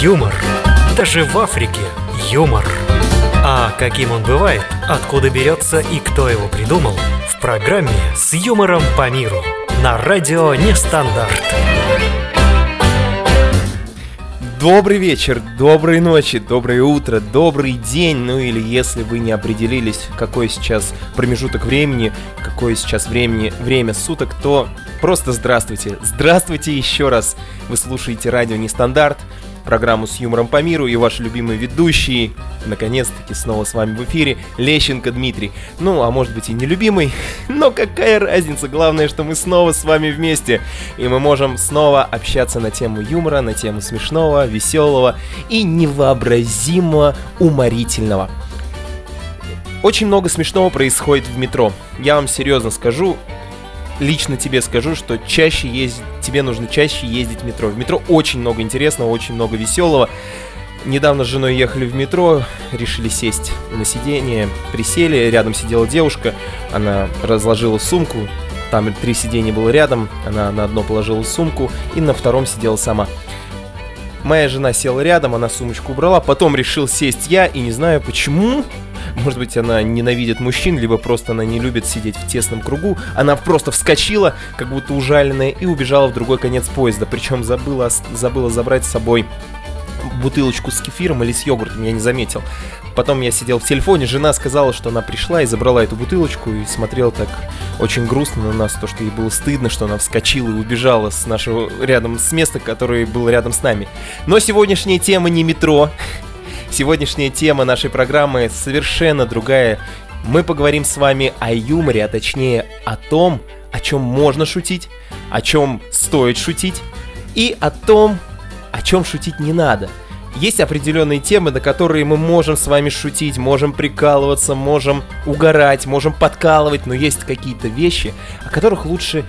юмор. Даже в Африке юмор. А каким он бывает, откуда берется и кто его придумал, в программе «С юмором по миру» на радио «Нестандарт». Добрый вечер, доброй ночи, доброе утро, добрый день, ну или если вы не определились, какой сейчас промежуток времени, какое сейчас времени, время суток, то просто здравствуйте. Здравствуйте еще раз. Вы слушаете радио Нестандарт, программу с юмором по миру и ваши любимые ведущие, наконец-таки снова с вами в эфире, Лещенко Дмитрий. Ну, а может быть и нелюбимый, но какая разница, главное, что мы снова с вами вместе, и мы можем снова общаться на тему юмора, на тему смешного, веселого и невообразимо уморительного. Очень много смешного происходит в метро. Я вам серьезно скажу, лично тебе скажу, что чаще ездить, тебе нужно чаще ездить в метро. В метро очень много интересного, очень много веселого. Недавно с женой ехали в метро, решили сесть на сиденье, присели, рядом сидела девушка, она разложила сумку, там три сиденья было рядом, она на одно положила сумку и на втором сидела сама. Моя жена села рядом, она сумочку убрала, потом решил сесть я, и не знаю почему, может быть, она ненавидит мужчин, либо просто она не любит сидеть в тесном кругу. Она просто вскочила, как будто ужаленная, и убежала в другой конец поезда. Причем забыла, забыла забрать с собой бутылочку с кефиром или с йогуртом, я не заметил. Потом я сидел в телефоне, жена сказала, что она пришла и забрала эту бутылочку и смотрела так очень грустно на нас, то, что ей было стыдно, что она вскочила и убежала с нашего рядом с места, которое было рядом с нами. Но сегодняшняя тема не метро, Сегодняшняя тема нашей программы совершенно другая. Мы поговорим с вами о юморе, а точнее о том, о чем можно шутить, о чем стоит шутить и о том, о чем шутить не надо. Есть определенные темы, на которые мы можем с вами шутить, можем прикалываться, можем угорать, можем подкалывать, но есть какие-то вещи, о которых лучше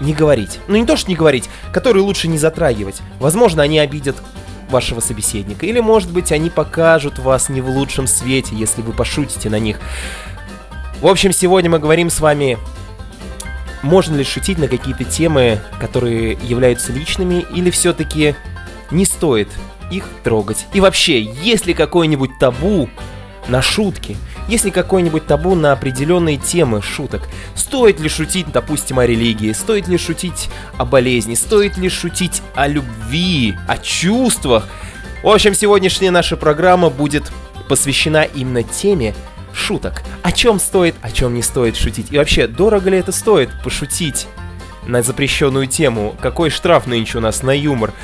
не говорить. Ну не то, что не говорить, которые лучше не затрагивать. Возможно, они обидят вашего собеседника. Или, может быть, они покажут вас не в лучшем свете, если вы пошутите на них. В общем, сегодня мы говорим с вами, можно ли шутить на какие-то темы, которые являются личными, или все-таки не стоит их трогать. И вообще, есть ли какое-нибудь табу на шутки? Есть ли какой-нибудь табу на определенные темы шуток? Стоит ли шутить, допустим, о религии? Стоит ли шутить о болезни? Стоит ли шутить о любви, о чувствах? В общем, сегодняшняя наша программа будет посвящена именно теме шуток. О чем стоит, о чем не стоит шутить. И вообще, дорого ли это стоит пошутить на запрещенную тему? Какой штраф нынче у нас на юмор?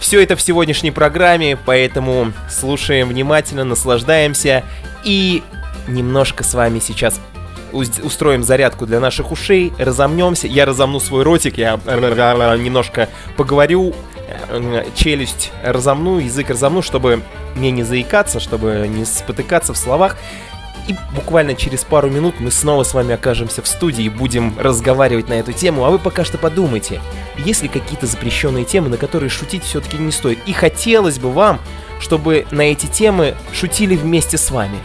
Все это в сегодняшней программе, поэтому слушаем внимательно, наслаждаемся и немножко с вами сейчас устроим зарядку для наших ушей, разомнемся, я разомну свой ротик, я немножко поговорю, э, челюсть разомну, язык разомну, чтобы мне не заикаться, чтобы не спотыкаться в словах. И буквально через пару минут мы снова с вами окажемся в студии и будем разговаривать на эту тему. А вы пока что подумайте, есть ли какие-то запрещенные темы, на которые шутить все-таки не стоит. И хотелось бы вам, чтобы на эти темы шутили вместе с вами.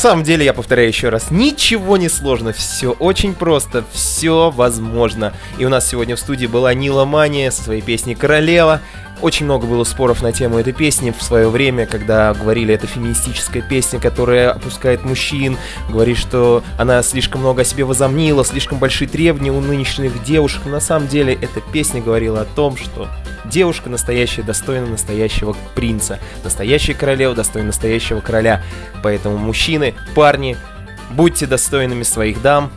Самом деле, я повторяю еще раз, ничего не сложно, все очень просто, все возможно. И у нас сегодня в студии была Нила Мания со своей песней «Королева». Очень много было споров на тему этой песни в свое время, когда говорили, это феминистическая песня, которая опускает мужчин, говорит, что она слишком много о себе возомнила, слишком большие требования у нынешних девушек. Но на самом деле эта песня говорила о том, что девушка настоящая достойна настоящего принца, настоящая королева достойна настоящего короля. Поэтому мужчины, парни, будьте достойными своих дам,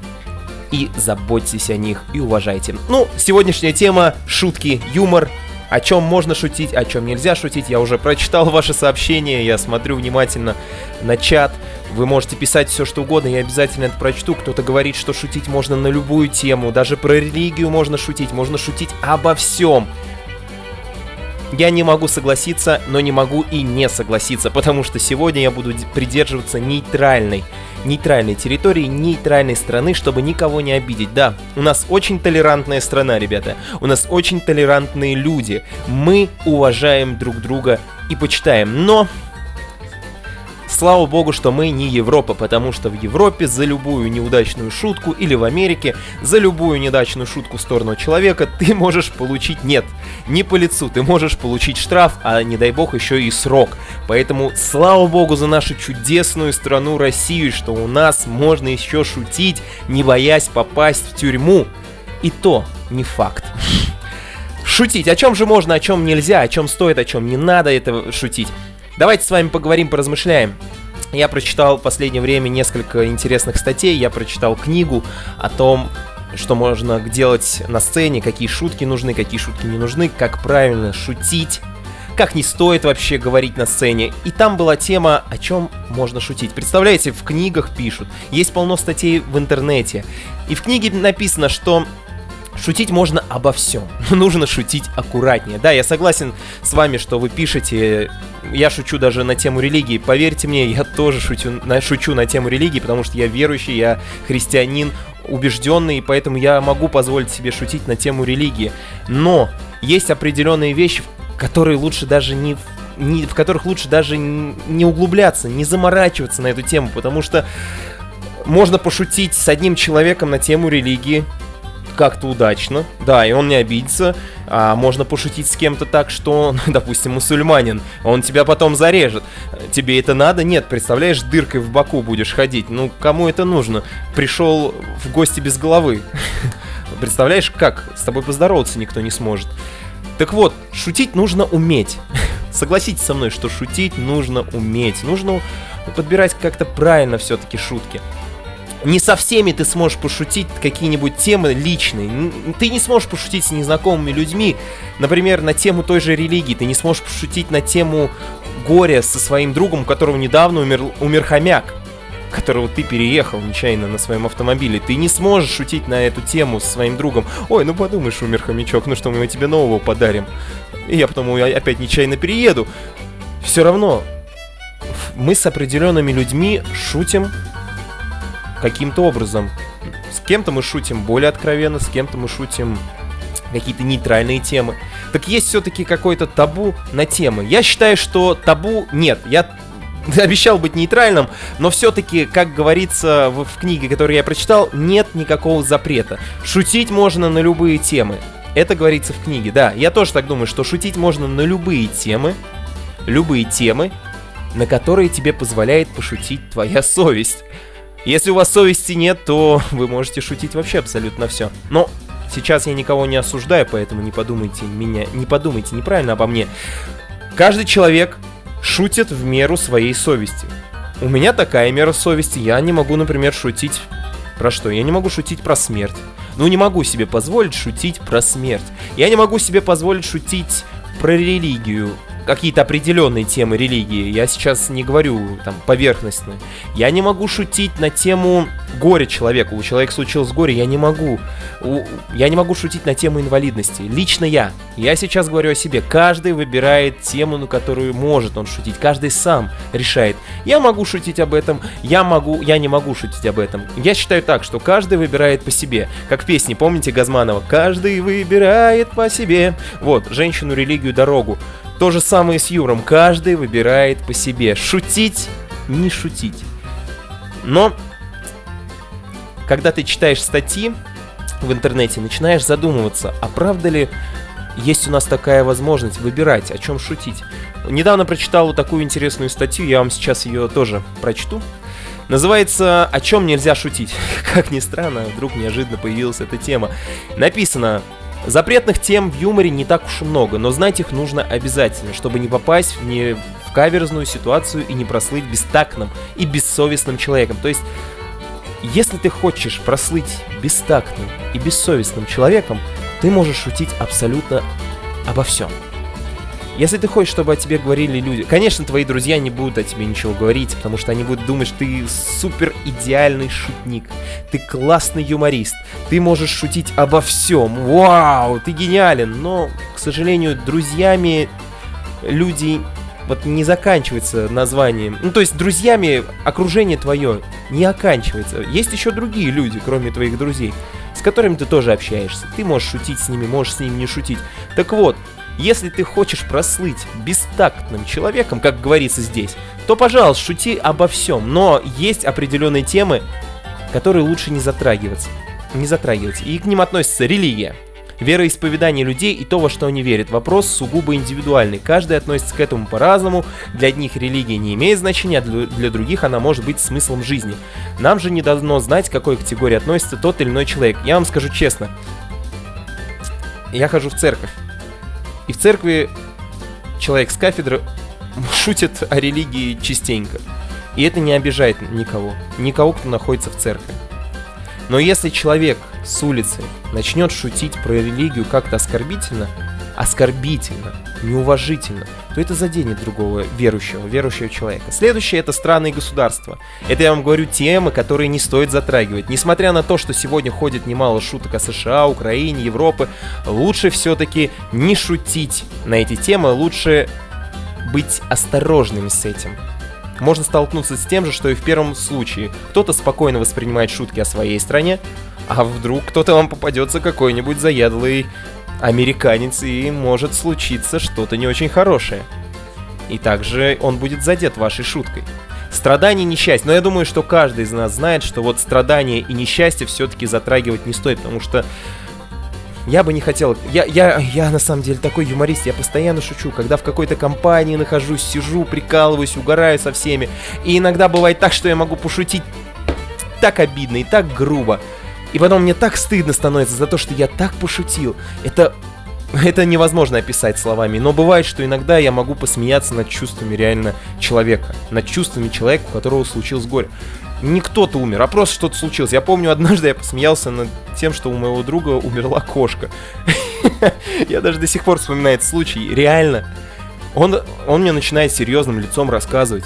и заботьтесь о них и уважайте. Ну, сегодняшняя тема — шутки, юмор, о чем можно шутить, о чем нельзя шутить. Я уже прочитал ваши сообщения, я смотрю внимательно на чат. Вы можете писать все, что угодно, я обязательно это прочту. Кто-то говорит, что шутить можно на любую тему, даже про религию можно шутить, можно шутить обо всем. Я не могу согласиться, но не могу и не согласиться, потому что сегодня я буду придерживаться нейтральной, нейтральной территории, нейтральной страны, чтобы никого не обидеть. Да, у нас очень толерантная страна, ребята. У нас очень толерантные люди. Мы уважаем друг друга и почитаем. Но Слава богу, что мы не Европа, потому что в Европе за любую неудачную шутку или в Америке за любую неудачную шутку в сторону человека ты можешь получить нет, не по лицу, ты можешь получить штраф, а не дай бог еще и срок. Поэтому слава богу за нашу чудесную страну Россию, что у нас можно еще шутить, не боясь попасть в тюрьму. И то не факт. Шутить. О чем же можно, о чем нельзя, о чем стоит, о чем не надо это шутить. Давайте с вами поговорим, поразмышляем. Я прочитал в последнее время несколько интересных статей, я прочитал книгу о том, что можно делать на сцене, какие шутки нужны, какие шутки не нужны, как правильно шутить, как не стоит вообще говорить на сцене. И там была тема, о чем можно шутить. Представляете, в книгах пишут, есть полно статей в интернете. И в книге написано, что Шутить можно обо всем, но нужно шутить аккуратнее. Да, я согласен с вами, что вы пишете, я шучу даже на тему религии. Поверьте мне, я тоже шучу на, шучу на тему религии, потому что я верующий, я христианин, убежденный, и поэтому я могу позволить себе шутить на тему религии. Но есть определенные вещи, которые лучше даже не не, в которых лучше даже не углубляться, не заморачиваться на эту тему, потому что можно пошутить с одним человеком на тему религии, как-то удачно, да, и он не обидится. А можно пошутить с кем-то так, что допустим, мусульманин, он тебя потом зарежет. Тебе это надо? Нет, представляешь, дыркой в боку будешь ходить. Ну, кому это нужно? Пришел в гости без головы. Представляешь, как? С тобой поздороваться никто не сможет. Так вот, шутить нужно уметь. Согласитесь со мной, что шутить нужно уметь. Нужно подбирать как-то правильно все-таки шутки не со всеми ты сможешь пошутить какие-нибудь темы личные. Ты не сможешь пошутить с незнакомыми людьми, например, на тему той же религии. Ты не сможешь пошутить на тему горя со своим другом, у которого недавно умер, умер хомяк которого ты переехал нечаянно на своем автомобиле. Ты не сможешь шутить на эту тему со своим другом. Ой, ну подумаешь, умер хомячок, ну что, мы тебе нового подарим. И я потом опять нечаянно перееду. Все равно, мы с определенными людьми шутим каким-то образом. С кем-то мы шутим более откровенно, с кем-то мы шутим какие-то нейтральные темы. Так есть все-таки какой-то табу на темы. Я считаю, что табу нет. Я обещал быть нейтральным, но все-таки, как говорится в, в книге, которую я прочитал, нет никакого запрета. Шутить можно на любые темы. Это говорится в книге, да. Я тоже так думаю, что шутить можно на любые темы, любые темы, на которые тебе позволяет пошутить твоя совесть. Если у вас совести нет, то вы можете шутить вообще абсолютно все. Но сейчас я никого не осуждаю, поэтому не подумайте меня, не подумайте неправильно обо мне. Каждый человек шутит в меру своей совести. У меня такая мера совести. Я не могу, например, шутить про что? Я не могу шутить про смерть. Ну, не могу себе позволить шутить про смерть. Я не могу себе позволить шутить про религию. Какие-то определенные темы религии. Я сейчас не говорю там поверхностные. Я не могу шутить на тему горя человека. У человека случилось горе, я не могу. У- я не могу шутить на тему инвалидности. Лично я. Я сейчас говорю о себе. Каждый выбирает тему, на которую может он шутить. Каждый сам решает. Я могу шутить об этом, я могу, я не могу шутить об этом. Я считаю так, что каждый выбирает по себе. Как в песне, помните Газманова? Каждый выбирает по себе. Вот, женщину, религию, дорогу. То же самое с Юром. Каждый выбирает по себе. Шутить, не шутить. Но, когда ты читаешь статьи в интернете, начинаешь задумываться, а правда ли есть у нас такая возможность выбирать, о чем шутить. Недавно прочитал вот такую интересную статью, я вам сейчас ее тоже прочту. Называется «О чем нельзя шутить». Как ни странно, вдруг неожиданно появилась эта тема. Написано Запретных тем в юморе не так уж и много, но знать их нужно обязательно, чтобы не попасть в, не в каверзную ситуацию и не прослыть бестактным и бессовестным человеком. То есть, если ты хочешь прослыть бестактным и бессовестным человеком, ты можешь шутить абсолютно обо всем. Если ты хочешь, чтобы о тебе говорили люди... Конечно, твои друзья не будут о тебе ничего говорить, потому что они будут думать, что ты супер идеальный шутник, ты классный юморист, ты можешь шутить обо всем, вау, ты гениален, но, к сожалению, друзьями люди вот не заканчивается названием. Ну, то есть друзьями окружение твое не оканчивается. Есть еще другие люди, кроме твоих друзей, с которыми ты тоже общаешься. Ты можешь шутить с ними, можешь с ними не шутить. Так вот, если ты хочешь прослыть бестактным человеком, как говорится здесь, то, пожалуйста, шути обо всем. Но есть определенные темы, которые лучше не затрагиваться. Не затрагивать. И к ним относится религия. Вероисповедание людей и то, во что они верят. Вопрос сугубо индивидуальный. Каждый относится к этому по-разному. Для одних религия не имеет значения, а для, других она может быть смыслом жизни. Нам же не дано знать, к какой категории относится тот или иной человек. Я вам скажу честно. Я хожу в церковь. И в церкви человек с кафедры шутит о религии частенько. И это не обижает никого. Никого, кто находится в церкви. Но если человек с улицы начнет шутить про религию как-то оскорбительно, оскорбительно, неуважительно, то это заденет другого верующего, верующего человека. Следующее это страны и государства. Это я вам говорю темы, которые не стоит затрагивать. Несмотря на то, что сегодня ходит немало шуток о США, Украине, Европы, лучше все-таки не шутить на эти темы, лучше быть осторожными с этим. Можно столкнуться с тем же, что и в первом случае. Кто-то спокойно воспринимает шутки о своей стране, а вдруг кто-то вам попадется какой-нибудь заядлый американец, и может случиться что-то не очень хорошее. И также он будет задет вашей шуткой. Страдания и несчастье. Но я думаю, что каждый из нас знает, что вот страдания и несчастье все-таки затрагивать не стоит, потому что я бы не хотел. Я, я, я на самом деле такой юморист, я постоянно шучу, когда в какой-то компании нахожусь, сижу, прикалываюсь, угораю со всеми. И иногда бывает так, что я могу пошутить так обидно и так грубо. И потом мне так стыдно становится за то, что я так пошутил. Это это невозможно описать словами, но бывает, что иногда я могу посмеяться над чувствами реально человека, над чувствами человека, у которого случилось горе. Не кто-то умер, а просто что-то случилось. Я помню, однажды я посмеялся над тем, что у моего друга умерла кошка. Я даже до сих пор вспоминаю этот случай. Реально. Он, он мне начинает серьезным лицом рассказывать.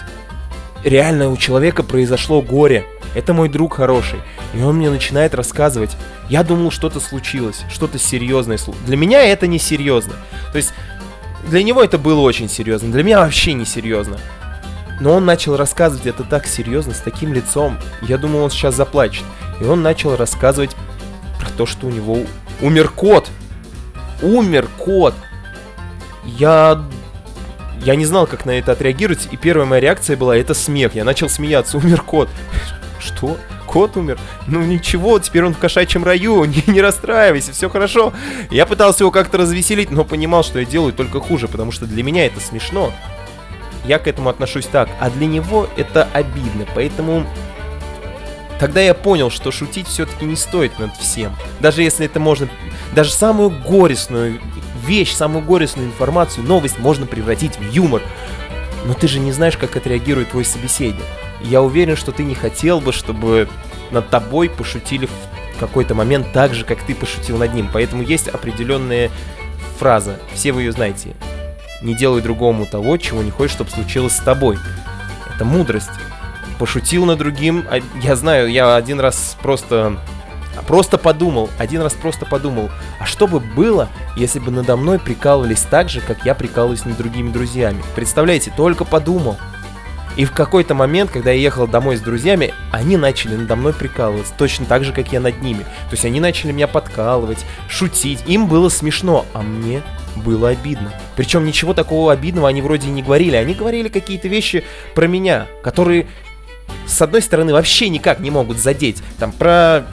Реально у человека произошло горе. Это мой друг хороший. И он мне начинает рассказывать. Я думал, что-то случилось, что-то серьезное. Для меня это не серьезно. То есть для него это было очень серьезно, для меня вообще не серьезно. Но он начал рассказывать это так серьезно, с таким лицом. Я думал, он сейчас заплачет. И он начал рассказывать про то, что у него умер кот. Умер кот. Я... Я не знал, как на это отреагировать, и первая моя реакция была, это смех. Я начал смеяться, умер кот. Что? Кот умер? Ну ничего, теперь он в кошачьем раю, не, не расстраивайся, все хорошо. Я пытался его как-то развеселить, но понимал, что я делаю только хуже, потому что для меня это смешно. Я к этому отношусь так, а для него это обидно, поэтому Тогда я понял, что шутить все-таки не стоит над всем. Даже если это можно... Даже самую горестную вещь, самую горестную информацию, новость можно превратить в юмор. Но ты же не знаешь, как отреагирует твой собеседник. Я уверен, что ты не хотел бы, чтобы над тобой пошутили в какой-то момент так же, как ты пошутил над ним. Поэтому есть определенная фраза, все вы ее знаете. Не делай другому того, чего не хочешь, чтобы случилось с тобой. Это мудрость. Пошутил над другим. а Я знаю, я один раз просто Просто подумал, один раз просто подумал, а что бы было, если бы надо мной прикалывались так же, как я прикалываюсь над другими друзьями? Представляете, только подумал. И в какой-то момент, когда я ехал домой с друзьями, они начали надо мной прикалываться, точно так же, как я над ними. То есть они начали меня подкалывать, шутить. Им было смешно, а мне было обидно. Причем ничего такого обидного они вроде и не говорили. Они говорили какие-то вещи про меня, которые, с одной стороны, вообще никак не могут задеть. Там про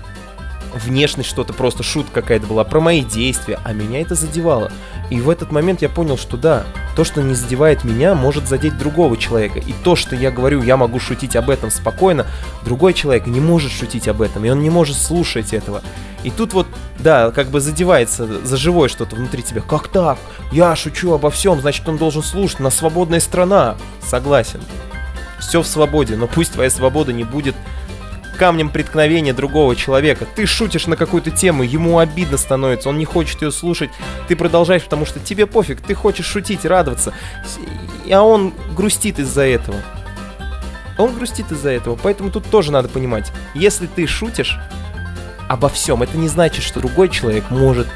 внешность что-то, просто шутка какая-то была, про мои действия, а меня это задевало. И в этот момент я понял, что да, то, что не задевает меня, может задеть другого человека. И то, что я говорю, я могу шутить об этом спокойно, другой человек не может шутить об этом, и он не может слушать этого. И тут вот, да, как бы задевается за живое что-то внутри тебя. Как так? Я шучу обо всем, значит он должен слушать, на свободная страна. Согласен. Все в свободе, но пусть твоя свобода не будет камнем преткновения другого человека. Ты шутишь на какую-то тему, ему обидно становится, он не хочет ее слушать. Ты продолжаешь, потому что тебе пофиг, ты хочешь шутить, радоваться. А он грустит из-за этого. Он грустит из-за этого, поэтому тут тоже надо понимать. Если ты шутишь обо всем, это не значит, что другой человек может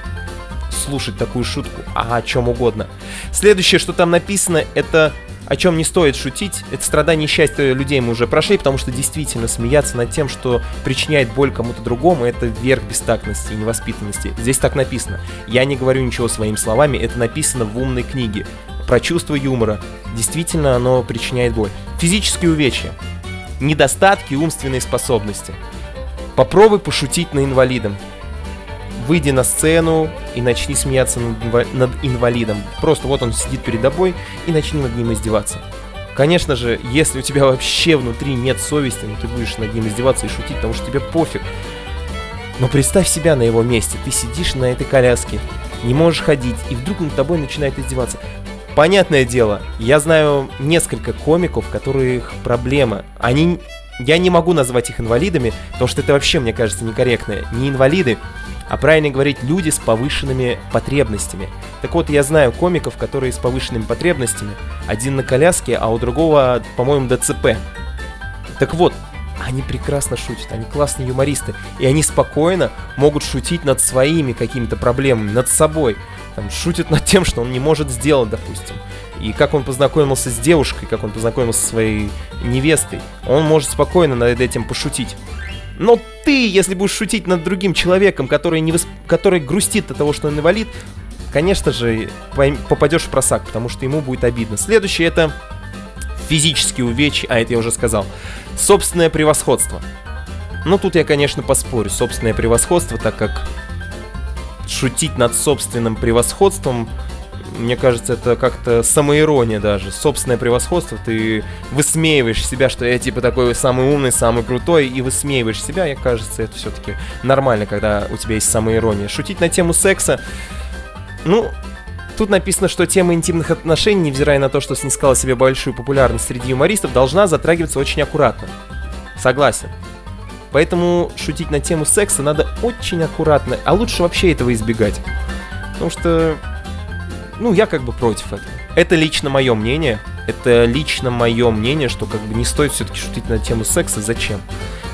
слушать такую шутку, а о чем угодно. Следующее, что там написано, это о чем не стоит шутить, это страдание и счастье людей мы уже прошли, потому что действительно смеяться над тем, что причиняет боль кому-то другому, это верх бестактности и невоспитанности. Здесь так написано. Я не говорю ничего своими словами, это написано в умной книге. Про чувство юмора. Действительно, оно причиняет боль. Физические увечья. Недостатки умственной способности. Попробуй пошутить на инвалидом выйди на сцену и начни смеяться над, над инвалидом. Просто вот он сидит перед тобой и начни над ним издеваться. Конечно же, если у тебя вообще внутри нет совести, ну ты будешь над ним издеваться и шутить, потому что тебе пофиг. Но представь себя на его месте. Ты сидишь на этой коляске, не можешь ходить, и вдруг над тобой начинает издеваться. Понятное дело, я знаю несколько комиков, которых проблема. Они... Я не могу назвать их инвалидами, потому что это вообще, мне кажется, некорректно. Не инвалиды, а правильно говорить люди с повышенными потребностями. Так вот, я знаю комиков, которые с повышенными потребностями. Один на коляске, а у другого, по-моему, ДЦП. Так вот, они прекрасно шутят, они классные юмористы, и они спокойно могут шутить над своими какими-то проблемами, над собой. Там, шутят над тем, что он не может сделать, допустим. И как он познакомился с девушкой, как он познакомился со своей невестой, он может спокойно над этим пошутить. Но ты, если будешь шутить над другим человеком, который, не восп... который грустит от того, что он инвалид, конечно же, попадешь в просак, потому что ему будет обидно. Следующее это физические увечья, а это я уже сказал. Собственное превосходство. Ну, тут я, конечно, поспорю. Собственное превосходство, так как шутить над собственным превосходством мне кажется, это как-то самоирония даже, собственное превосходство, ты высмеиваешь себя, что я типа такой самый умный, самый крутой, и высмеиваешь себя, мне кажется, это все-таки нормально, когда у тебя есть самоирония. Шутить на тему секса, ну, Тут написано, что тема интимных отношений, невзирая на то, что снискала себе большую популярность среди юмористов, должна затрагиваться очень аккуратно. Согласен. Поэтому шутить на тему секса надо очень аккуратно, а лучше вообще этого избегать. Потому что ну, я как бы против этого. Это лично мое мнение. Это лично мое мнение, что как бы не стоит все-таки шутить на тему секса. Зачем?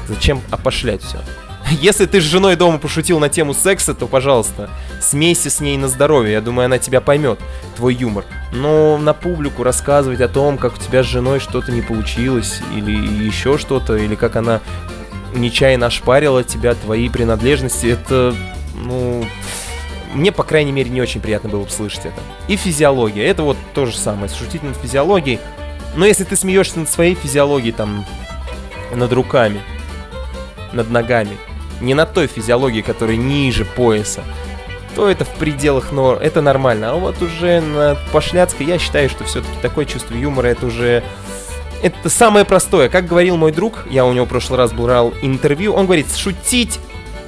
Зачем опошлять все? Если ты с женой дома пошутил на тему секса, то, пожалуйста, смейся с ней на здоровье. Я думаю, она тебя поймет, твой юмор. Но на публику рассказывать о том, как у тебя с женой что-то не получилось, или еще что-то, или как она нечаянно ошпарила тебя, твои принадлежности, это, ну, мне, по крайней мере, не очень приятно было бы слышать это. И физиология. Это вот то же самое. Шутить над физиологией. Но если ты смеешься над своей физиологией, там, над руками, над ногами, не над той физиологией, которая ниже пояса, то это в пределах норм, это нормально. А вот уже на пошляцкой я считаю, что все-таки такое чувство юмора это уже... Это самое простое. Как говорил мой друг, я у него в прошлый раз брал интервью, он говорит, шутить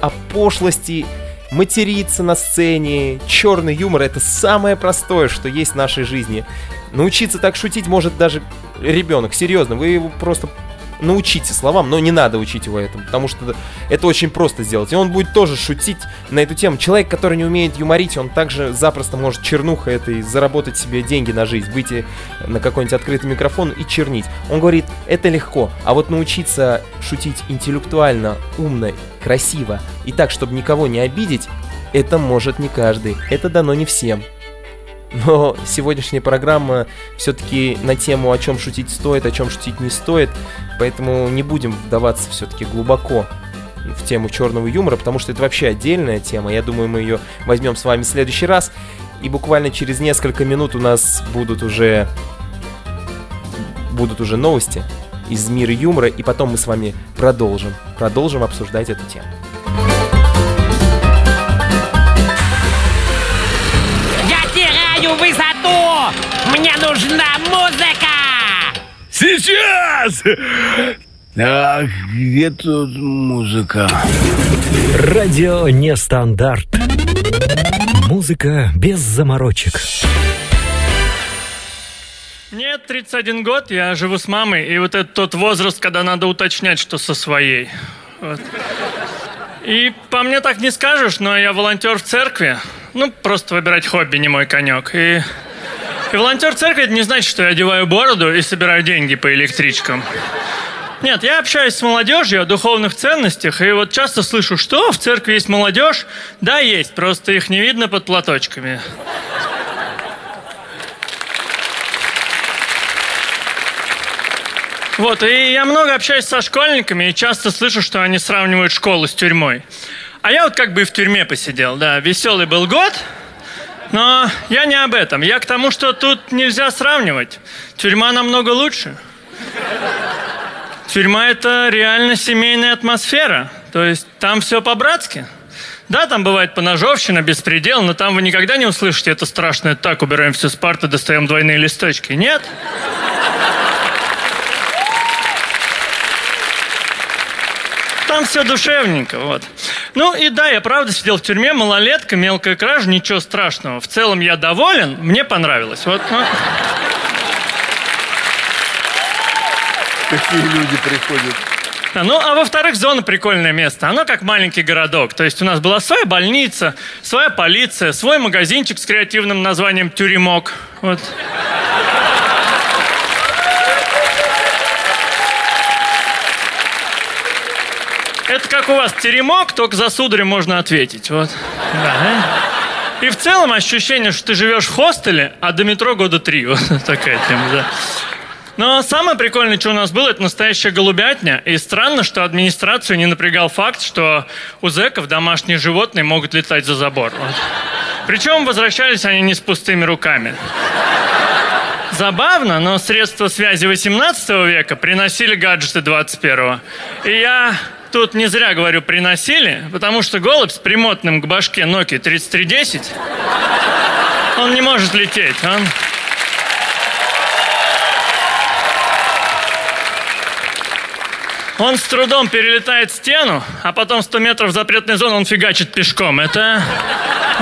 о пошлости материться на сцене, черный юмор это самое простое, что есть в нашей жизни. Научиться так шутить может даже ребенок, серьезно, вы его просто научите словам, но не надо учить его этому, потому что это очень просто сделать. И он будет тоже шутить на эту тему. Человек, который не умеет юморить, он также запросто может чернуха это и заработать себе деньги на жизнь, выйти на какой-нибудь открытый микрофон и чернить. Он говорит, это легко, а вот научиться шутить интеллектуально, умно, красиво и так, чтобы никого не обидеть, это может не каждый, это дано не всем. Но сегодняшняя программа все-таки на тему, о чем шутить стоит, о чем шутить не стоит, поэтому не будем вдаваться все-таки глубоко в тему черного юмора, потому что это вообще отдельная тема. Я думаю, мы ее возьмем с вами в следующий раз. И буквально через несколько минут у нас будут уже будут уже новости из мира юмора, и потом мы с вами продолжим, продолжим обсуждать эту тему. Мне нужна музыка! Сейчас! Так, где тут музыка? Радио нестандарт. Музыка без заморочек. Мне 31 год, я живу с мамой, и вот это тот возраст, когда надо уточнять, что со своей. Вот. И по мне так не скажешь, но я волонтер в церкви. Ну, просто выбирать хобби не мой конек. И, и волонтер церкви это не значит, что я одеваю бороду и собираю деньги по электричкам. Нет, я общаюсь с молодежью о духовных ценностях, и вот часто слышу, что в церкви есть молодежь. Да, есть, просто их не видно под платочками. Вот, и я много общаюсь со школьниками и часто слышу, что они сравнивают школу с тюрьмой. А я вот как бы и в тюрьме посидел, да, веселый был год, но я не об этом. Я к тому, что тут нельзя сравнивать. Тюрьма намного лучше. Тюрьма – это реально семейная атмосфера. То есть там все по-братски. Да, там бывает поножовщина, беспредел, но там вы никогда не услышите это страшное «так, убираем все с парты, достаем двойные листочки». Нет? Там все душевненько, вот. Ну и да, я правда сидел в тюрьме, малолетка, мелкая кража, ничего страшного. В целом я доволен, мне понравилось. Вот, ну. Такие люди приходят. Да, ну, а во-вторых, зона прикольное место. Оно как маленький городок. То есть у нас была своя больница, своя полиция, свой магазинчик с креативным названием «Тюремок». Вот. Это как у вас теремок, только за сударем можно ответить. Вот. Да, И в целом ощущение, что ты живешь в хостеле, а до метро года три. Вот такая тема, да. Но самое прикольное, что у нас было, это настоящая голубятня. И странно, что администрацию не напрягал факт, что у зэков домашние животные могут летать за забор. Вот. Причем возвращались они не с пустыми руками. Забавно, но средства связи 18 века приносили гаджеты 21 И я тут не зря говорю приносили, потому что голубь с примотным к башке Nokia 3310, он не может лететь, он... Он с трудом перелетает стену, а потом 100 метров запретной зоны он фигачит пешком. Это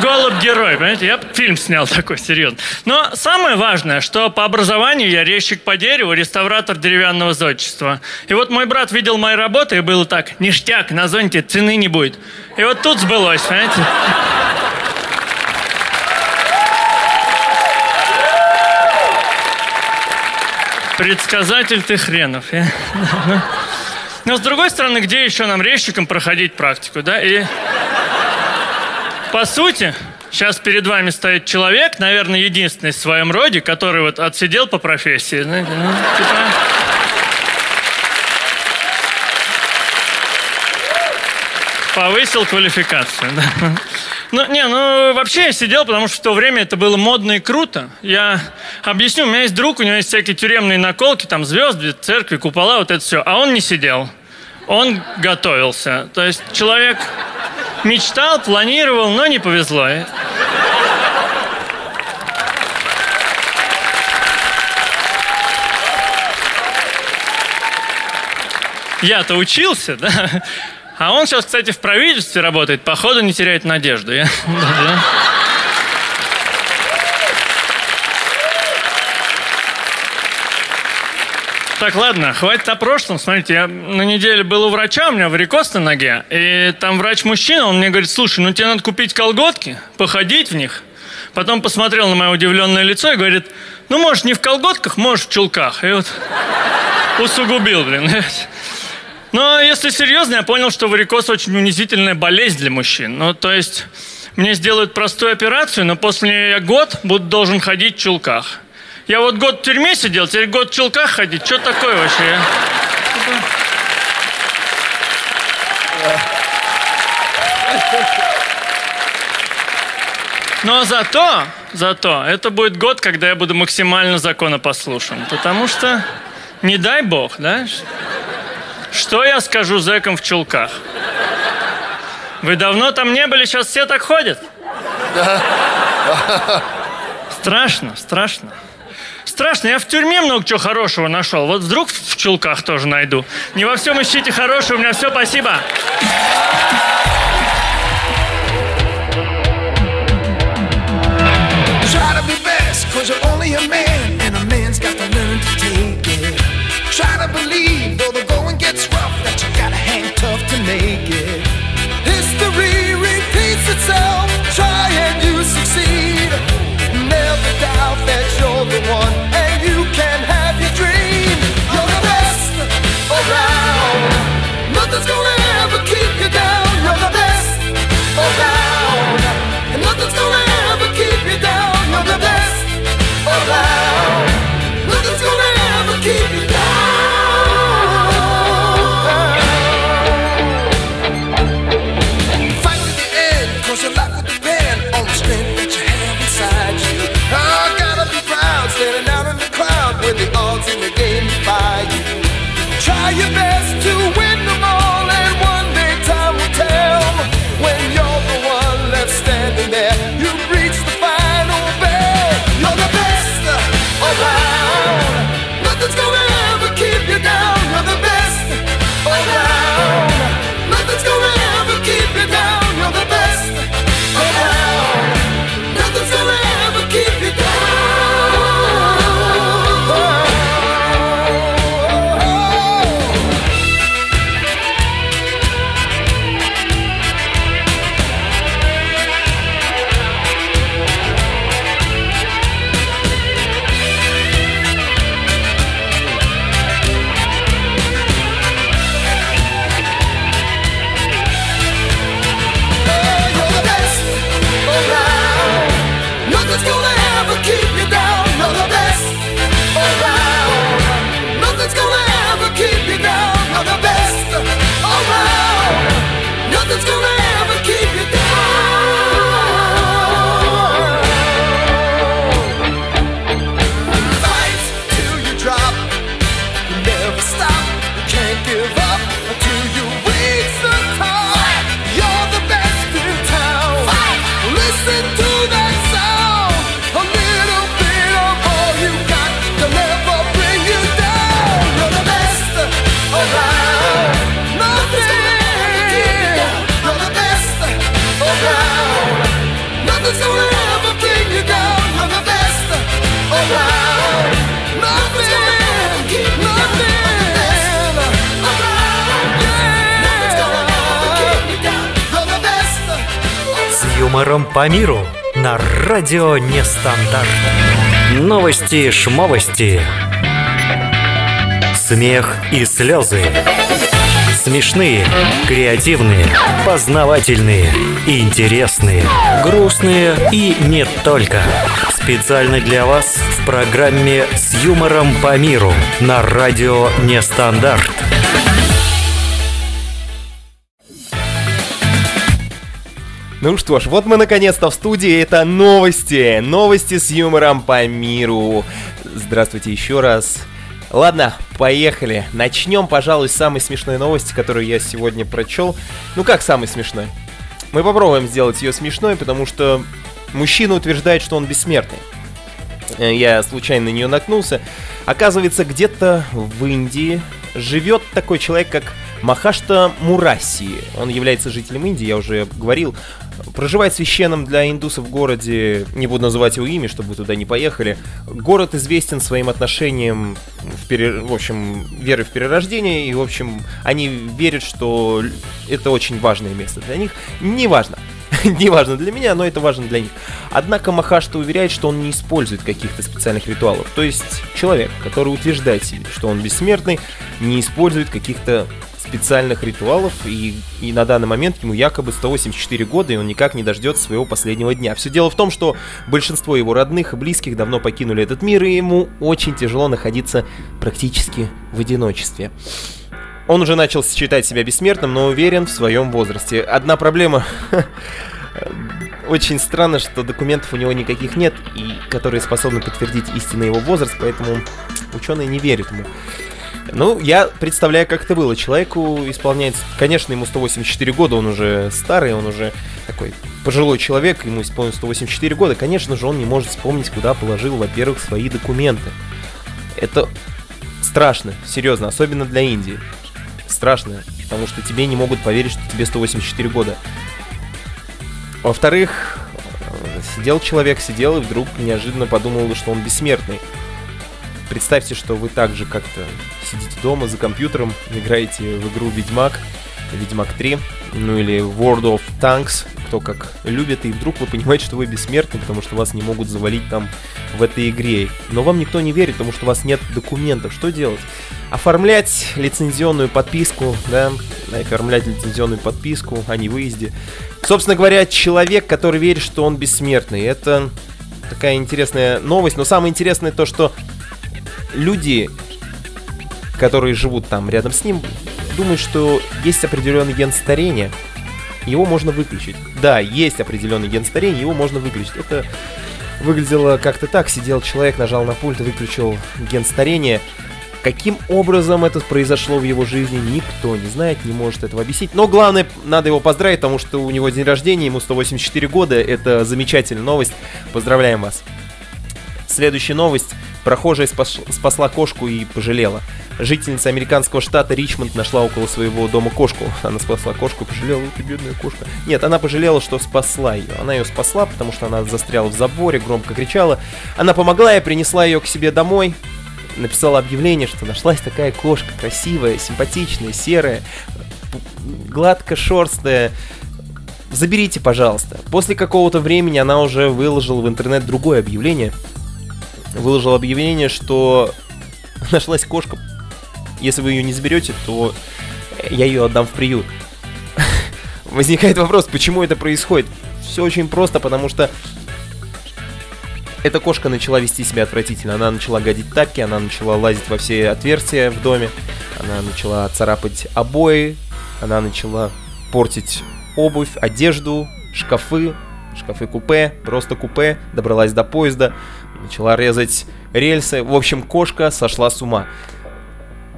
голубь-герой, понимаете? Я фильм снял такой, серьезно. Но самое важное, что по образованию я резчик по дереву, реставратор деревянного зодчества. И вот мой брат видел мои работы, и было так, ништяк, на зонте цены не будет. И вот тут сбылось, понимаете? Предсказатель ты хренов. Я... Но с другой стороны, где еще нам резчикам проходить практику, да? И по сути, сейчас перед вами стоит человек, наверное, единственный в своем роде, который вот отсидел по профессии, ну, типа... Повысил квалификацию, да. Ну, не, ну, вообще я сидел, потому что в то время это было модно и круто. Я объясню, у меня есть друг, у него есть всякие тюремные наколки, там звезды, церкви, купола, вот это все. А он не сидел. Он готовился. То есть человек мечтал, планировал, но не повезло. Я-то учился, да? А он сейчас, кстати, в правительстве работает, походу не теряет надежду. Я... Так, ладно, хватит о прошлом. Смотрите, я на неделе был у врача, у меня варикоз на ноге. И там врач-мужчина, он мне говорит, слушай, ну тебе надо купить колготки, походить в них. Потом посмотрел на мое удивленное лицо и говорит, ну, может, не в колготках, может, в чулках. И вот усугубил, блин. Но если серьезно, я понял, что варикоз очень унизительная болезнь для мужчин. Ну, то есть мне сделают простую операцию, но после нее я год буду должен ходить в чулках. Я вот год в тюрьме сидел, теперь год в чулках ходить. Что такое вообще? а? Но зато, зато, это будет год, когда я буду максимально законопослушен. Потому что, не дай бог, да? Что я скажу зэкам в чулках? Вы давно там не были, сейчас все так ходят? Страшно, страшно. Страшно, я в тюрьме много чего хорошего нашел. Вот вдруг в чулках тоже найду. Не во всем ищите хорошее, у меня все, спасибо. You're only a man, юмором по миру на радио Нестандарт. Новости шмовости. Смех и слезы. Смешные, креативные, познавательные, интересные, грустные и не только. Специально для вас в программе «С юмором по миру» на радио Нестандарт. Ну что ж, вот мы наконец-то в студии. Это новости. Новости с юмором по миру. Здравствуйте еще раз. Ладно, поехали. Начнем, пожалуй, с самой смешной новости, которую я сегодня прочел. Ну как самой смешной? Мы попробуем сделать ее смешной, потому что мужчина утверждает, что он бессмертный. Э, Я случайно на нее наткнулся. Оказывается, где-то в Индии живет такой человек, как Махашта Мураси. Он является жителем Индии, я уже говорил. Проживает в священном для индусов городе, не буду называть его имя, чтобы вы туда не поехали. Город известен своим отношением, в, пере... в общем, веры в перерождение, и, в общем, они верят, что это очень важное место для них. Неважно. не важно для меня, но это важно для них. Однако Махашта уверяет, что он не использует каких-то специальных ритуалов. То есть человек, который утверждает себе, что он бессмертный, не использует каких-то специальных ритуалов, и, и на данный момент ему якобы 184 года, и он никак не дождется своего последнего дня. Все дело в том, что большинство его родных и близких давно покинули этот мир, и ему очень тяжело находиться практически в одиночестве. Он уже начал считать себя бессмертным, но уверен в своем возрасте. Одна проблема очень странно, что документов у него никаких нет, и которые способны подтвердить истинный его возраст, поэтому ученые не верят ему. Ну, я представляю, как это было. Человеку исполняется... Конечно, ему 184 года, он уже старый, он уже такой пожилой человек, ему исполнилось 184 года. Конечно же, он не может вспомнить, куда положил, во-первых, свои документы. Это страшно, серьезно, особенно для Индии. Страшно, потому что тебе не могут поверить, что тебе 184 года. Во-вторых, сидел человек, сидел и вдруг неожиданно подумал, что он бессмертный. Представьте, что вы также как-то сидите дома за компьютером, играете в игру Ведьмак, Ведьмак 3, ну или World of Tanks, кто как любит, и вдруг вы понимаете, что вы бессмертны, потому что вас не могут завалить там в этой игре. Но вам никто не верит, потому что у вас нет документов. Что делать? Оформлять лицензионную подписку, да, оформлять лицензионную подписку о невыезде. Собственно говоря, человек, который верит, что он бессмертный, это такая интересная новость. Но самое интересное то, что люди, которые живут там рядом с ним, думают, что есть определенный ген старения. Его можно выключить. Да, есть определенный ген старения, его можно выключить. Это выглядело как-то так. Сидел человек, нажал на пульт выключил ген старения. Каким образом это произошло в его жизни, никто не знает, не может этого объяснить. Но главное, надо его поздравить, потому что у него день рождения, ему 184 года. Это замечательная новость. Поздравляем вас. Следующая новость. Прохожая спас, спасла кошку и пожалела. Жительница американского штата Ричмонд нашла около своего дома кошку. Она спасла кошку и пожалела, ты бедная кошка. Нет, она пожалела, что спасла ее. Она ее спасла, потому что она застряла в заборе, громко кричала. Она помогла и принесла ее к себе домой написала объявление, что нашлась такая кошка, красивая, симпатичная, серая, гладко шерстная. Заберите, пожалуйста. После какого-то времени она уже выложила в интернет другое объявление. Выложила объявление, что нашлась кошка. Если вы ее не заберете, то я ее отдам в приют. Возникает вопрос, почему это происходит? Все очень просто, потому что эта кошка начала вести себя отвратительно. Она начала гадить тапки, она начала лазить во все отверстия в доме, она начала царапать обои, она начала портить обувь, одежду, шкафы, шкафы-купе, просто купе, добралась до поезда, начала резать рельсы. В общем, кошка сошла с ума.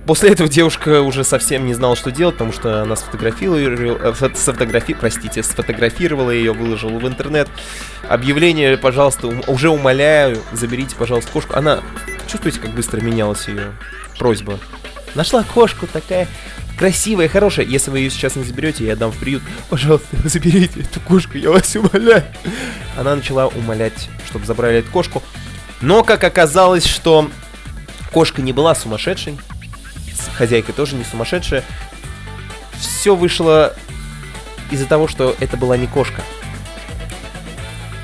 После этого девушка уже совсем не знала, что делать, потому что она сфотографировала, э, сфотографи, простите, сфотографировала ее, выложила в интернет. Объявление, пожалуйста, уже умоляю, заберите, пожалуйста, кошку. Она, чувствуете, как быстро менялась ее просьба? Нашла кошку такая красивая, хорошая. Если вы ее сейчас не заберете, я дам в приют. Пожалуйста, заберите эту кошку, я вас умоляю. Она начала умолять, чтобы забрали эту кошку. Но, как оказалось, что кошка не была сумасшедшей, хозяйка тоже не сумасшедшая. Все вышло из-за того, что это была не кошка.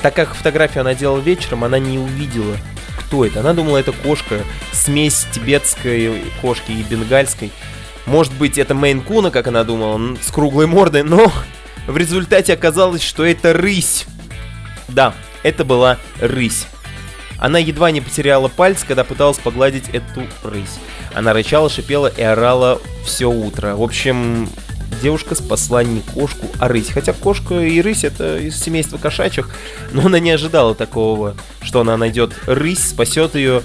Так как фотографию она делала вечером, она не увидела, кто это. Она думала, это кошка, смесь тибетской кошки и бенгальской. Может быть, это Мейн-куна, как она думала, с круглой мордой, но в результате оказалось, что это рысь. Да, это была рысь. Она едва не потеряла палец, когда пыталась погладить эту рысь. Она рычала, шипела и орала все утро. В общем, девушка спасла не кошку, а рысь. Хотя кошка и рысь это из семейства кошачьих, но она не ожидала такого, что она найдет рысь, спасет ее.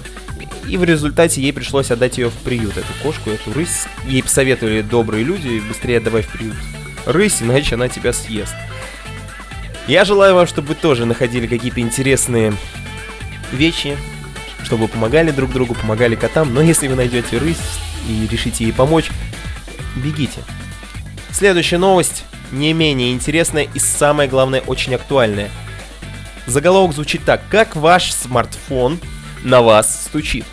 И в результате ей пришлось отдать ее в приют, эту кошку, эту рысь. Ей посоветовали добрые люди, быстрее отдавай в приют рысь, иначе она тебя съест. Я желаю вам, чтобы вы тоже находили какие-то интересные вещи, чтобы помогали друг другу, помогали котам. Но если вы найдете рысь и решите ей помочь, бегите. Следующая новость не менее интересная и самое главное очень актуальная. Заголовок звучит так. Как ваш смартфон на вас стучит?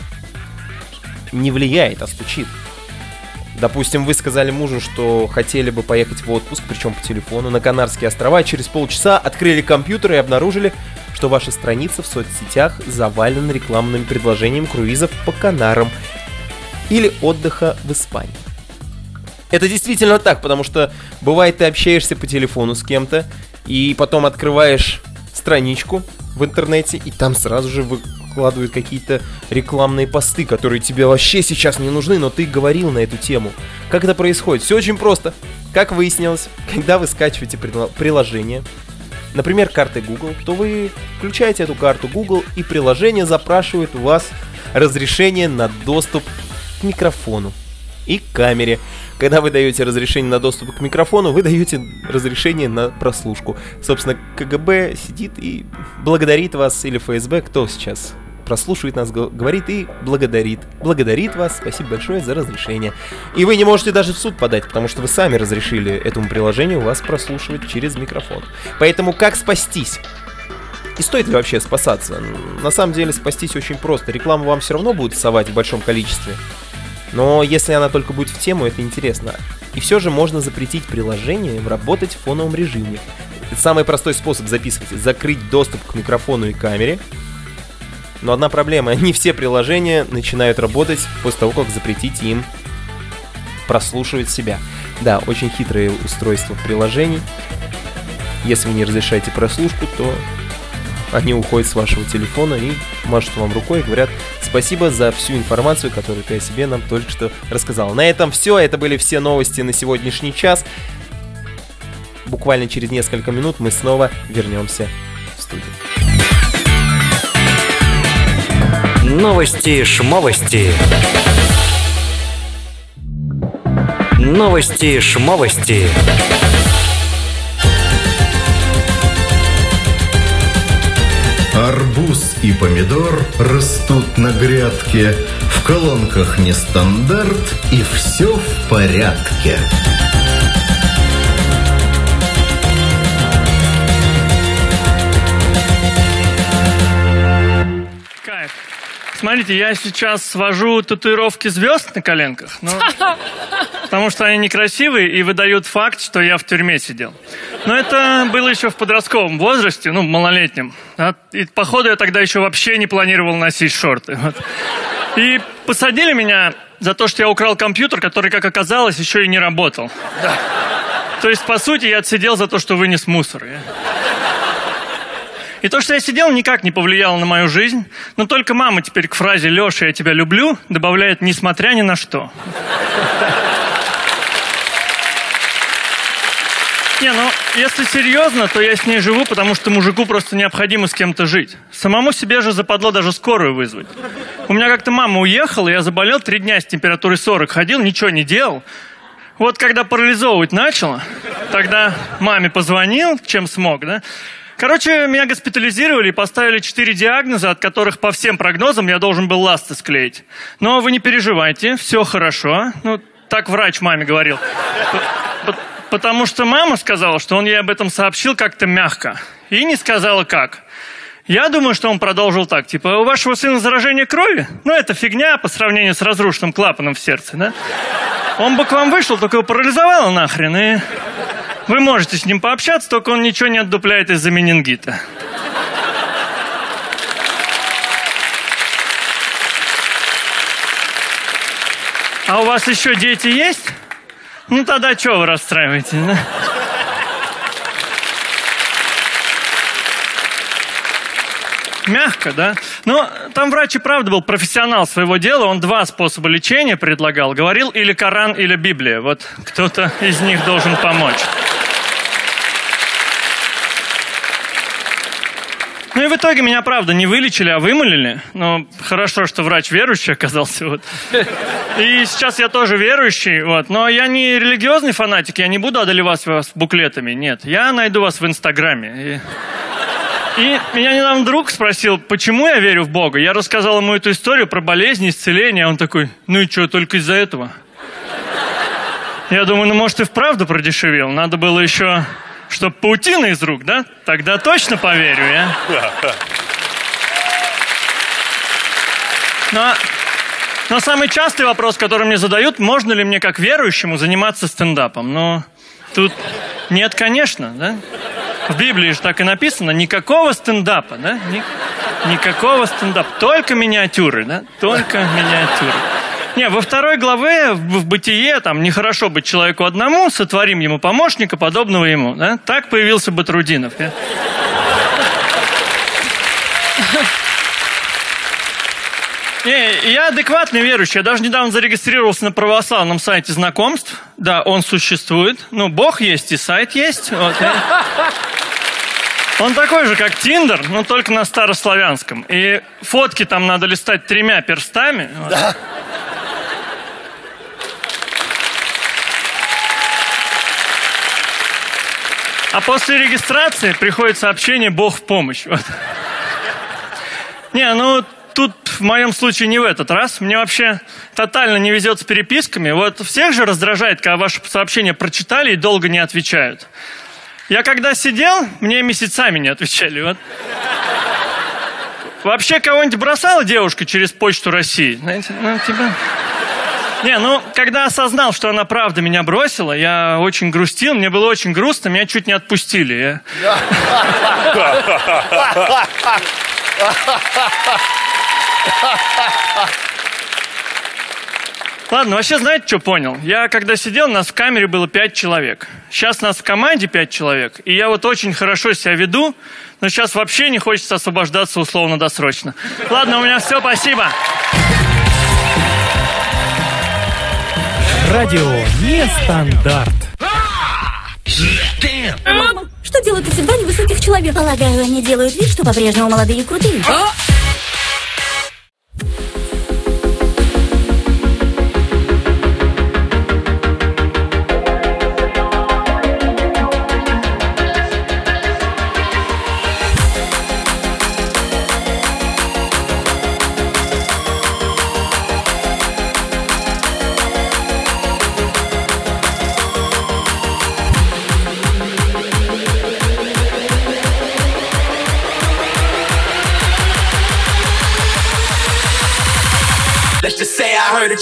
Не влияет, а стучит. Допустим, вы сказали мужу, что хотели бы поехать в отпуск, причем по телефону, на Канарские острова, а через полчаса открыли компьютер и обнаружили, что ваша страница в соцсетях завалена рекламными предложениями круизов по Канарам или отдыха в Испании. Это действительно так, потому что бывает ты общаешься по телефону с кем-то, и потом открываешь страничку в интернете, и там сразу же выкладывают какие-то рекламные посты, которые тебе вообще сейчас не нужны, но ты говорил на эту тему. Как это происходит? Все очень просто. Как выяснилось, когда вы скачиваете приложение, например, карты Google, то вы включаете эту карту Google, и приложение запрашивает у вас разрешение на доступ к микрофону и к камере. Когда вы даете разрешение на доступ к микрофону, вы даете разрешение на прослушку. Собственно, КГБ сидит и благодарит вас, или ФСБ, кто сейчас прослушивает нас, го- говорит и благодарит. Благодарит вас, спасибо большое за разрешение. И вы не можете даже в суд подать, потому что вы сами разрешили этому приложению вас прослушивать через микрофон. Поэтому как спастись? И стоит ли вообще спасаться? На самом деле спастись очень просто. Рекламу вам все равно будут совать в большом количестве. Но если она только будет в тему, это интересно. И все же можно запретить приложениям работать в фоновом режиме. Самый простой способ записывать. Закрыть доступ к микрофону и камере. Но одна проблема. Не все приложения начинают работать после того, как запретить им прослушивать себя. Да, очень хитрые устройства приложений. Если вы не разрешаете прослушку, то они уходят с вашего телефона и машут вам рукой и говорят спасибо за всю информацию, которую ты о себе нам только что рассказал. На этом все. Это были все новости на сегодняшний час. Буквально через несколько минут мы снова вернемся в студию. Новости шмовости. Новости шмовости. Арбуз и помидор растут на грядке, в колонках нестандарт и все в порядке. Смотрите, я сейчас свожу татуировки звезд на коленках, но... потому что они некрасивые и выдают факт, что я в тюрьме сидел. Но это было еще в подростковом возрасте, ну, малолетнем. да. И, походу, я тогда еще вообще не планировал носить шорты. Вот. И посадили меня за то, что я украл компьютер, который, как оказалось, еще и не работал. Да. То есть, по сути, я отсидел за то, что вынес мусор. Я- и то, что я сидел, никак не повлияло на мою жизнь. Но только мама теперь к фразе «Леша, я тебя люблю» добавляет «несмотря ни на что». Не, ну, если серьезно, то я с ней живу, потому что мужику просто необходимо с кем-то жить. Самому себе же западло даже скорую вызвать. У меня как-то мама уехала, я заболел, три дня с температурой 40 ходил, ничего не делал. Вот когда парализовывать начало, тогда маме позвонил, чем смог, да? Короче, меня госпитализировали и поставили четыре диагноза, от которых по всем прогнозам я должен был ласты склеить. Но вы не переживайте, все хорошо. Ну, так врач маме говорил. Потому что мама сказала, что он ей об этом сообщил как-то мягко. И не сказала как. Я думаю, что он продолжил так. Типа, у вашего сына заражение крови? Ну, это фигня по сравнению с разрушенным клапаном в сердце, да? Он бы к вам вышел, только его парализовало нахрен, и вы можете с ним пообщаться, только он ничего не отдупляет из-за менингита. А у вас еще дети есть? Ну тогда что вы расстраиваетесь? Мягко, да? Но там врач и правда был профессионал своего дела. Он два способа лечения предлагал. Говорил или Коран, или Библия. Вот кто-то из них должен помочь. Ну и в итоге меня, правда, не вылечили, а вымолили. Но хорошо, что врач верующий оказался. Вот. И сейчас я тоже верующий. Вот. Но я не религиозный фанатик, я не буду одолевать вас буклетами. Нет, я найду вас в Инстаграме. И- И меня недавно друг спросил, почему я верю в Бога. Я рассказал ему эту историю про болезни, исцеление. а Он такой, ну и что, только из-за этого? Я думаю, ну может и вправду продешевил. Надо было еще, чтоб паутина из рук, да? Тогда точно поверю я. Но, но самый частый вопрос, который мне задают, можно ли мне как верующему заниматься стендапом? Но тут нет, конечно, да? В Библии же так и написано, никакого стендапа, да? Ни- никакого стендапа, только миниатюры, да? Только миниатюры. Не, во второй главе в, бытие там нехорошо быть человеку одному, сотворим ему помощника, подобного ему. Да? Так появился Батрудинов. Я- Не, я адекватный верующий. Я даже недавно зарегистрировался на православном сайте знакомств. Да, он существует. Ну, Бог есть и сайт есть. Вот, Он такой же, как Тиндер, но только на старославянском. И фотки там надо листать тремя перстами. Вот. А после регистрации приходит сообщение «Бог в помощь». Вот. Не, ну тут в моем случае не в этот раз. Мне вообще тотально не везет с переписками. Вот всех же раздражает, когда ваши сообщения прочитали и долго не отвечают. Я когда сидел, мне месяцами не отвечали. Вот. Вообще кого-нибудь бросала девушка через почту России? Знаете, ну, типа... Не, ну, когда осознал, что она правда меня бросила, я очень грустил, мне было очень грустно, меня чуть не отпустили. Я- Ладно, вообще знаете, что понял? Я когда сидел, нас в камере было пять человек. Сейчас нас в команде пять человек, и я вот очень хорошо себя веду, но сейчас вообще не хочется освобождаться условно-досрочно. Ладно, у меня все, спасибо. Радио Нестандарт. Мама, что делают эти два невысоких человека? Полагаю, они делают вид, что по-прежнему молодые и крутые.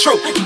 true.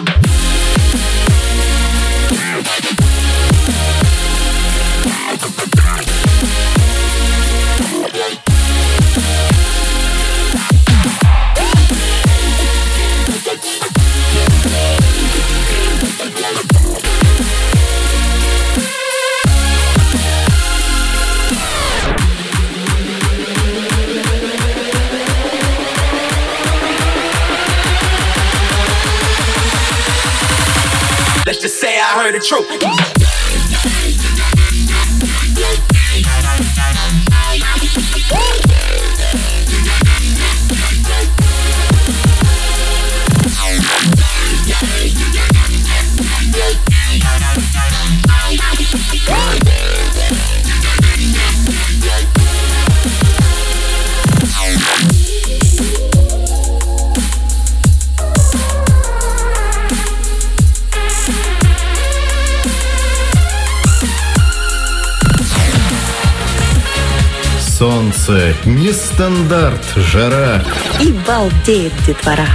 Солнце, нестандарт, жара. И балдеет детвора.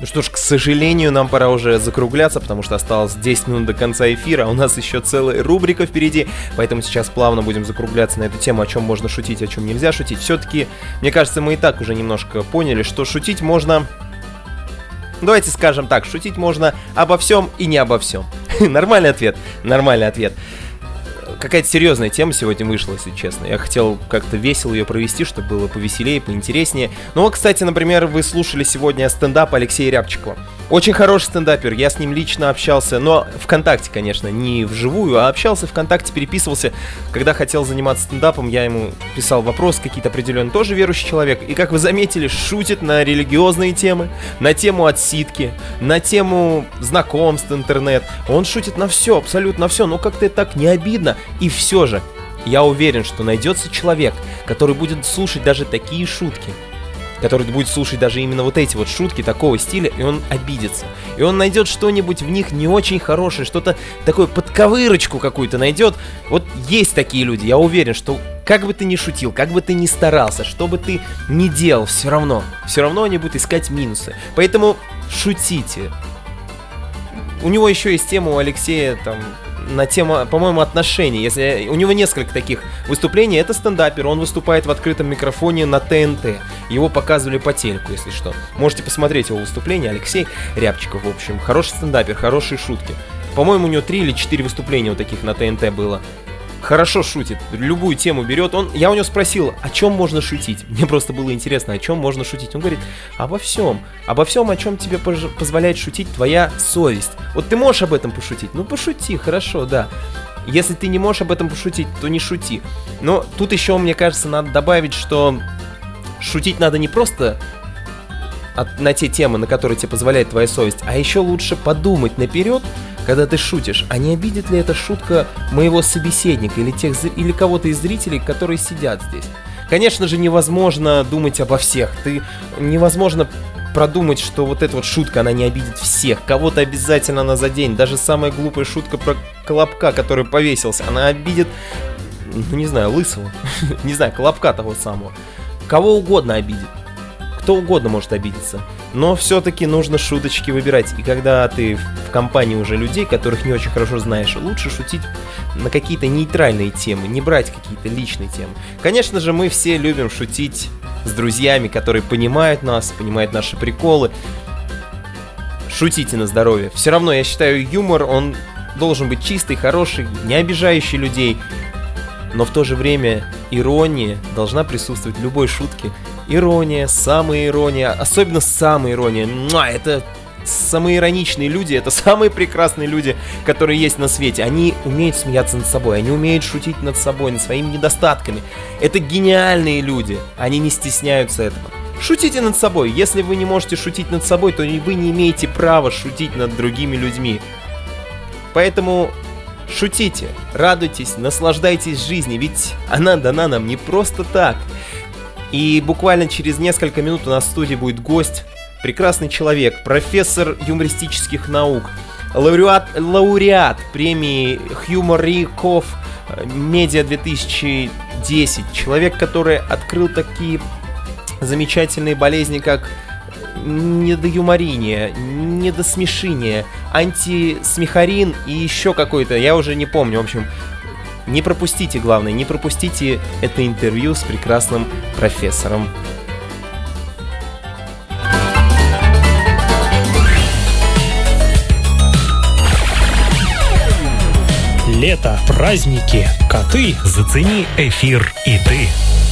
Ну что ж, к сожалению, нам пора уже закругляться, потому что осталось 10 минут до конца эфира, а у нас еще целая рубрика впереди, поэтому сейчас плавно будем закругляться на эту тему, о чем можно шутить, о чем нельзя шутить. Все-таки, мне кажется, мы и так уже немножко поняли, что шутить можно... Давайте скажем так, шутить можно обо всем и не обо всем. Нормальный ответ, нормальный ответ какая-то серьезная тема сегодня вышла, если честно. Я хотел как-то весело ее провести, чтобы было повеселее, поинтереснее. Ну кстати, например, вы слушали сегодня стендап Алексея Рябчикова. Очень хороший стендапер, я с ним лично общался, но ВКонтакте, конечно, не вживую, а общался ВКонтакте, переписывался. Когда хотел заниматься стендапом, я ему писал вопрос какие-то определенные, тоже верующий человек. И, как вы заметили, шутит на религиозные темы, на тему отсидки, на тему знакомств, интернет. Он шутит на все, абсолютно все, но как-то это так не обидно. И все же, Я уверен, что найдется человек, который будет слушать даже такие шутки, который будет слушать даже именно вот эти вот шутки такого стиля, и он обидится. И он найдет что-нибудь в них не очень хорошее, что-то такое подковырочку какую-то найдет. Вот есть такие люди, я уверен, что как бы ты ни шутил, как бы ты ни старался, что бы ты ни делал, все равно, все равно они будут искать минусы. Поэтому шутите. У него еще есть тема у Алексея там на тему, по-моему, отношений. Если у него несколько таких выступлений, это стендапер, он выступает в открытом микрофоне на ТНТ. Его показывали по телеку, если что. Можете посмотреть его выступление. Алексей Рябчиков, в общем, хороший стендапер, хорошие шутки. По-моему, у него три или четыре выступления вот таких на ТНТ было хорошо шутит, любую тему берет. Он, я у него спросил, о чем можно шутить. Мне просто было интересно, о чем можно шутить. Он говорит, обо всем. Обо всем, о чем тебе позволяет шутить твоя совесть. Вот ты можешь об этом пошутить? Ну, пошути, хорошо, да. Если ты не можешь об этом пошутить, то не шути. Но тут еще, мне кажется, надо добавить, что шутить надо не просто от, на те темы, на которые тебе позволяет твоя совесть, а еще лучше подумать наперед, когда ты шутишь, а не обидит ли эта шутка моего собеседника или, тех, или кого-то из зрителей, которые сидят здесь? Конечно же, невозможно думать обо всех. Ты невозможно продумать, что вот эта вот шутка, она не обидит всех. Кого-то обязательно она заденет. Даже самая глупая шутка про Колобка, который повесился, она обидит, ну не знаю, Лысого. не знаю, Колобка того самого. Кого угодно обидит кто угодно может обидеться. Но все-таки нужно шуточки выбирать. И когда ты в компании уже людей, которых не очень хорошо знаешь, лучше шутить на какие-то нейтральные темы, не брать какие-то личные темы. Конечно же, мы все любим шутить с друзьями, которые понимают нас, понимают наши приколы. Шутите на здоровье. Все равно, я считаю, юмор, он должен быть чистый, хороший, не обижающий людей. Но в то же время ирония должна присутствовать в любой шутке, Ирония, самая ирония, особенно самая ирония. Муа, это самые ироничные люди, это самые прекрасные люди, которые есть на свете. Они умеют смеяться над собой, они умеют шутить над собой, над своими недостатками. Это гениальные люди, они не стесняются этого. Шутите над собой. Если вы не можете шутить над собой, то вы не имеете права шутить над другими людьми. Поэтому шутите, радуйтесь, наслаждайтесь жизнью, ведь она дана нам не просто так. И буквально через несколько минут у нас в студии будет гость, прекрасный человек, профессор юмористических наук, лауреат, лауреат премии Humor Риков Медиа 2010, человек, который открыл такие замечательные болезни, как недоюморение, недосмешение, антисмехарин и еще какой-то, я уже не помню, в общем, не пропустите, главное, не пропустите это интервью с прекрасным профессором. Лето, праздники, коты. Зацени эфир и ты.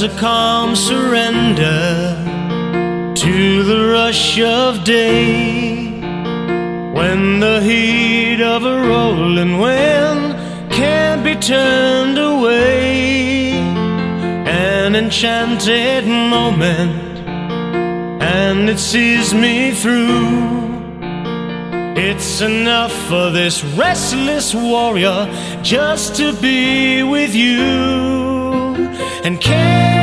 There's a calm surrender to the rush of day when the heat of a rolling wind can't be turned away. An enchanted moment, and it sees me through. It's enough for this restless warrior just to be with you and care.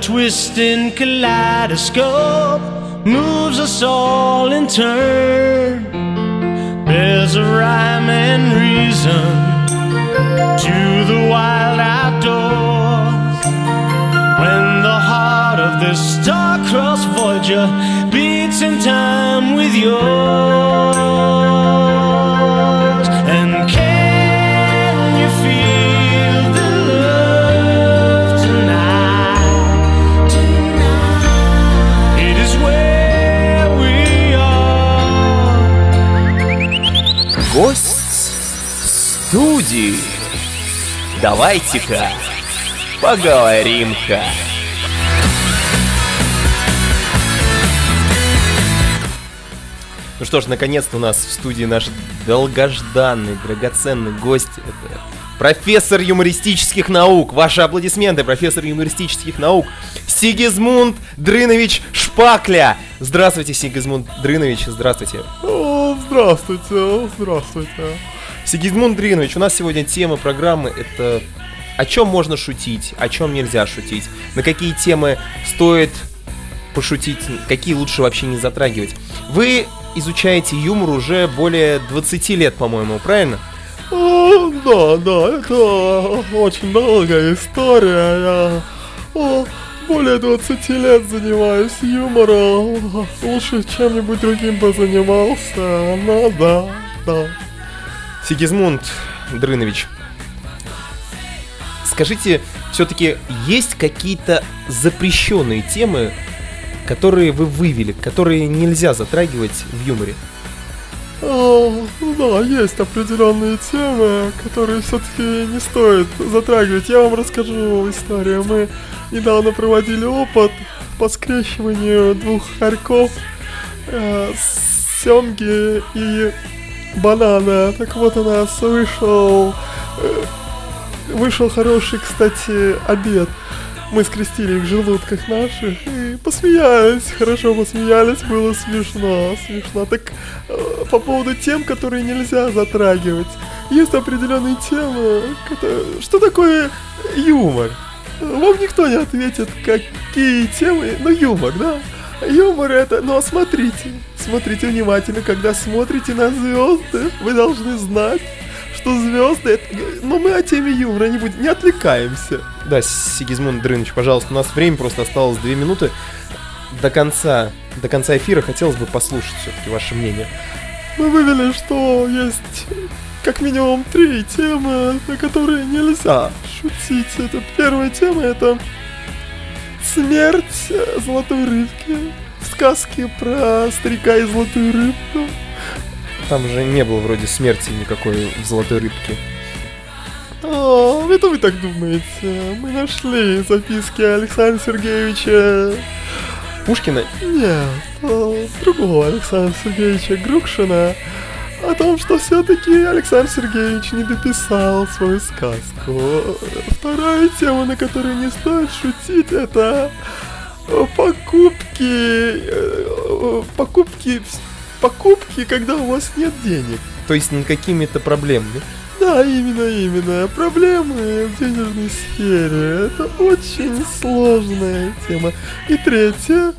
Twisting kaleidoscope Давайте-ка поговорим-ка. Ну что ж, наконец-то у нас в студии наш долгожданный, драгоценный гость. Это профессор юмористических наук. Ваши аплодисменты, профессор юмористических наук. Сигизмунд Дрынович Шпакля. Здравствуйте, Сигизмунд Дрынович, здравствуйте. О, здравствуйте, здравствуйте. Сигизмунд Дрынович, у нас сегодня тема программы это о чем можно шутить, о чем нельзя шутить, на какие темы стоит пошутить, какие лучше вообще не затрагивать. Вы изучаете юмор уже более 20 лет, по-моему, правильно? Да, да, это очень долгая история. Я более 20 лет занимаюсь юмором. Лучше чем-нибудь другим бы занимался. Ну да, да. Сигизмунд Дрынович, скажите, все-таки есть какие-то запрещенные темы, которые вы вывели, которые нельзя затрагивать в юморе? О, ну да, есть определенные темы, которые все-таки не стоит затрагивать. Я вам расскажу историю. Мы недавно проводили опыт по скрещиванию двух хорьков, э, семги и банана. Так вот у нас вышел вышел хороший, кстати, обед. Мы скрестили их в желудках наших и посмеялись, хорошо посмеялись, было смешно, смешно. Так э, по поводу тем, которые нельзя затрагивать. Есть определенные темы, что такое юмор? Вам никто не ответит, какие темы, ну юмор, да? Юмор это, но смотрите, смотрите внимательно, когда смотрите на звезды, вы должны знать, что звезды, это... но мы о теме юмора не будем, не отвлекаемся. Да, Сигизмунд Дрынович, пожалуйста, у нас время просто осталось две минуты. До конца, до конца эфира хотелось бы послушать все-таки ваше мнение. Мы вывели, что есть как минимум три темы, на которые нельзя шутить. Это первая тема, это смерть золотой рыбки. Сказки про старика и золотую рыбку. Там же не было вроде смерти никакой в золотой рыбке. А, это вы так думаете? Мы нашли записки Александра Сергеевича... Пушкина? Нет, другого Александра Сергеевича Грукшина о том, что все-таки Александр Сергеевич не дописал свою сказку. Вторая тема, на которую не стоит шутить, это покупки, э, покупки, покупки, когда у вас нет денег. То есть над какими-то проблемами. Да, именно, именно. Проблемы в денежной сфере. Это очень сложная тема. И третье.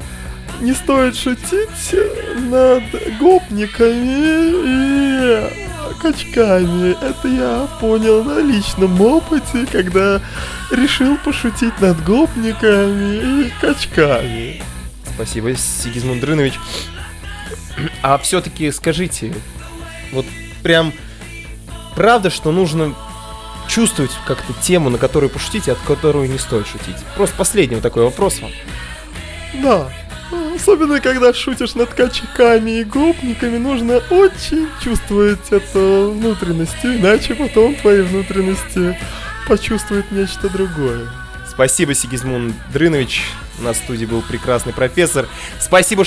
Не стоит шутить над гопниками и качками. Это я понял на личном опыте, когда решил пошутить над гопниками и качками. Спасибо, Сигизмунд Дрынович. А все-таки скажите, вот прям правда, что нужно чувствовать как-то тему, на которую пошутить, и от которую не стоит шутить? Просто последний вот такой вопрос вам. Да. Особенно, когда шутишь над качками и гопниками, нужно очень чувствовать это внутренностью, иначе потом твои внутренности почувствуют нечто другое. Спасибо, Сигизмунд Дрынович. В студии был прекрасный профессор. Спасибо,